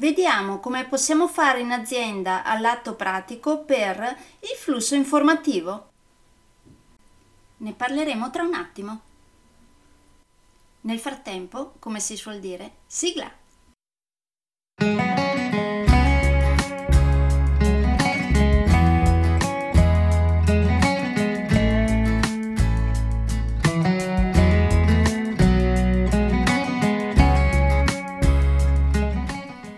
Vediamo come possiamo fare in azienda all'atto pratico per il flusso informativo. Ne parleremo tra un attimo. Nel frattempo, come si suol dire, sigla!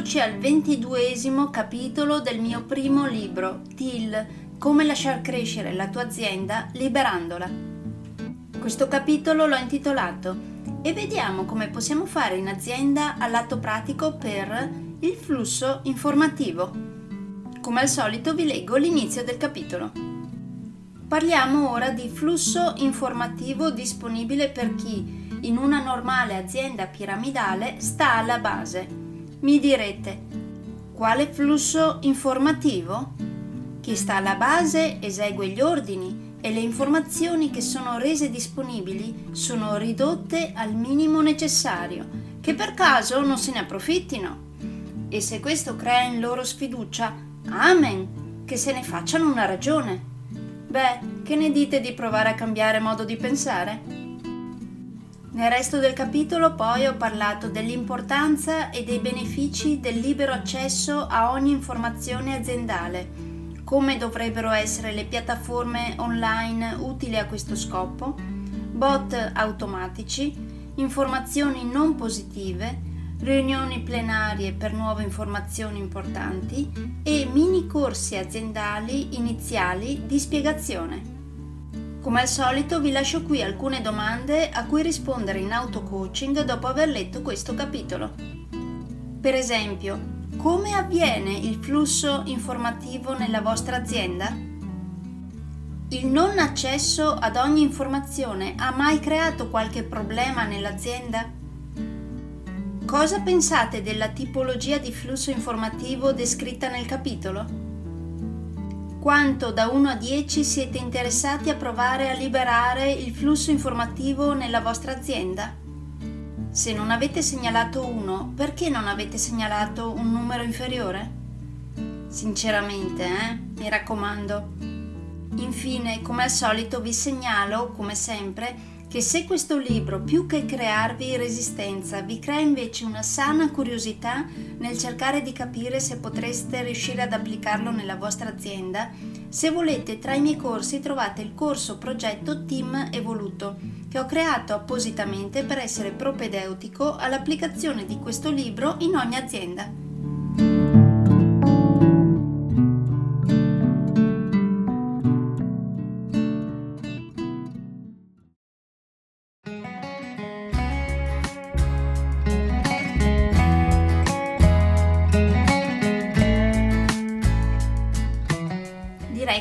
Eccoci al ventiduesimo capitolo del mio primo libro, TIL, Come lasciar crescere la tua azienda liberandola. Questo capitolo l'ho intitolato E vediamo come possiamo fare in azienda all'atto pratico per il flusso informativo. Come al solito vi leggo l'inizio del capitolo. Parliamo ora di flusso informativo disponibile per chi in una normale azienda piramidale sta alla base mi direte, quale flusso informativo? Chi sta alla base esegue gli ordini e le informazioni che sono rese disponibili sono ridotte al minimo necessario, che per caso non se ne approfittino. E se questo crea in loro sfiducia, amen, che se ne facciano una ragione. Beh, che ne dite di provare a cambiare modo di pensare? Nel resto del capitolo poi ho parlato dell'importanza e dei benefici del libero accesso a ogni informazione aziendale, come dovrebbero essere le piattaforme online utili a questo scopo, bot automatici, informazioni non positive, riunioni plenarie per nuove informazioni importanti e mini corsi aziendali iniziali di spiegazione. Come al solito vi lascio qui alcune domande a cui rispondere in auto-coaching dopo aver letto questo capitolo. Per esempio, come avviene il flusso informativo nella vostra azienda? Il non accesso ad ogni informazione ha mai creato qualche problema nell'azienda? Cosa pensate della tipologia di flusso informativo descritta nel capitolo? Quanto da 1 a 10 siete interessati a provare a liberare il flusso informativo nella vostra azienda? Se non avete segnalato 1, perché non avete segnalato un numero inferiore? Sinceramente, eh? Mi raccomando. Infine, come al solito, vi segnalo, come sempre, che se questo libro, più che crearvi resistenza, vi crea invece una sana curiosità nel cercare di capire se potreste riuscire ad applicarlo nella vostra azienda, se volete tra i miei corsi trovate il corso progetto Team Evoluto, che ho creato appositamente per essere propedeutico all'applicazione di questo libro in ogni azienda.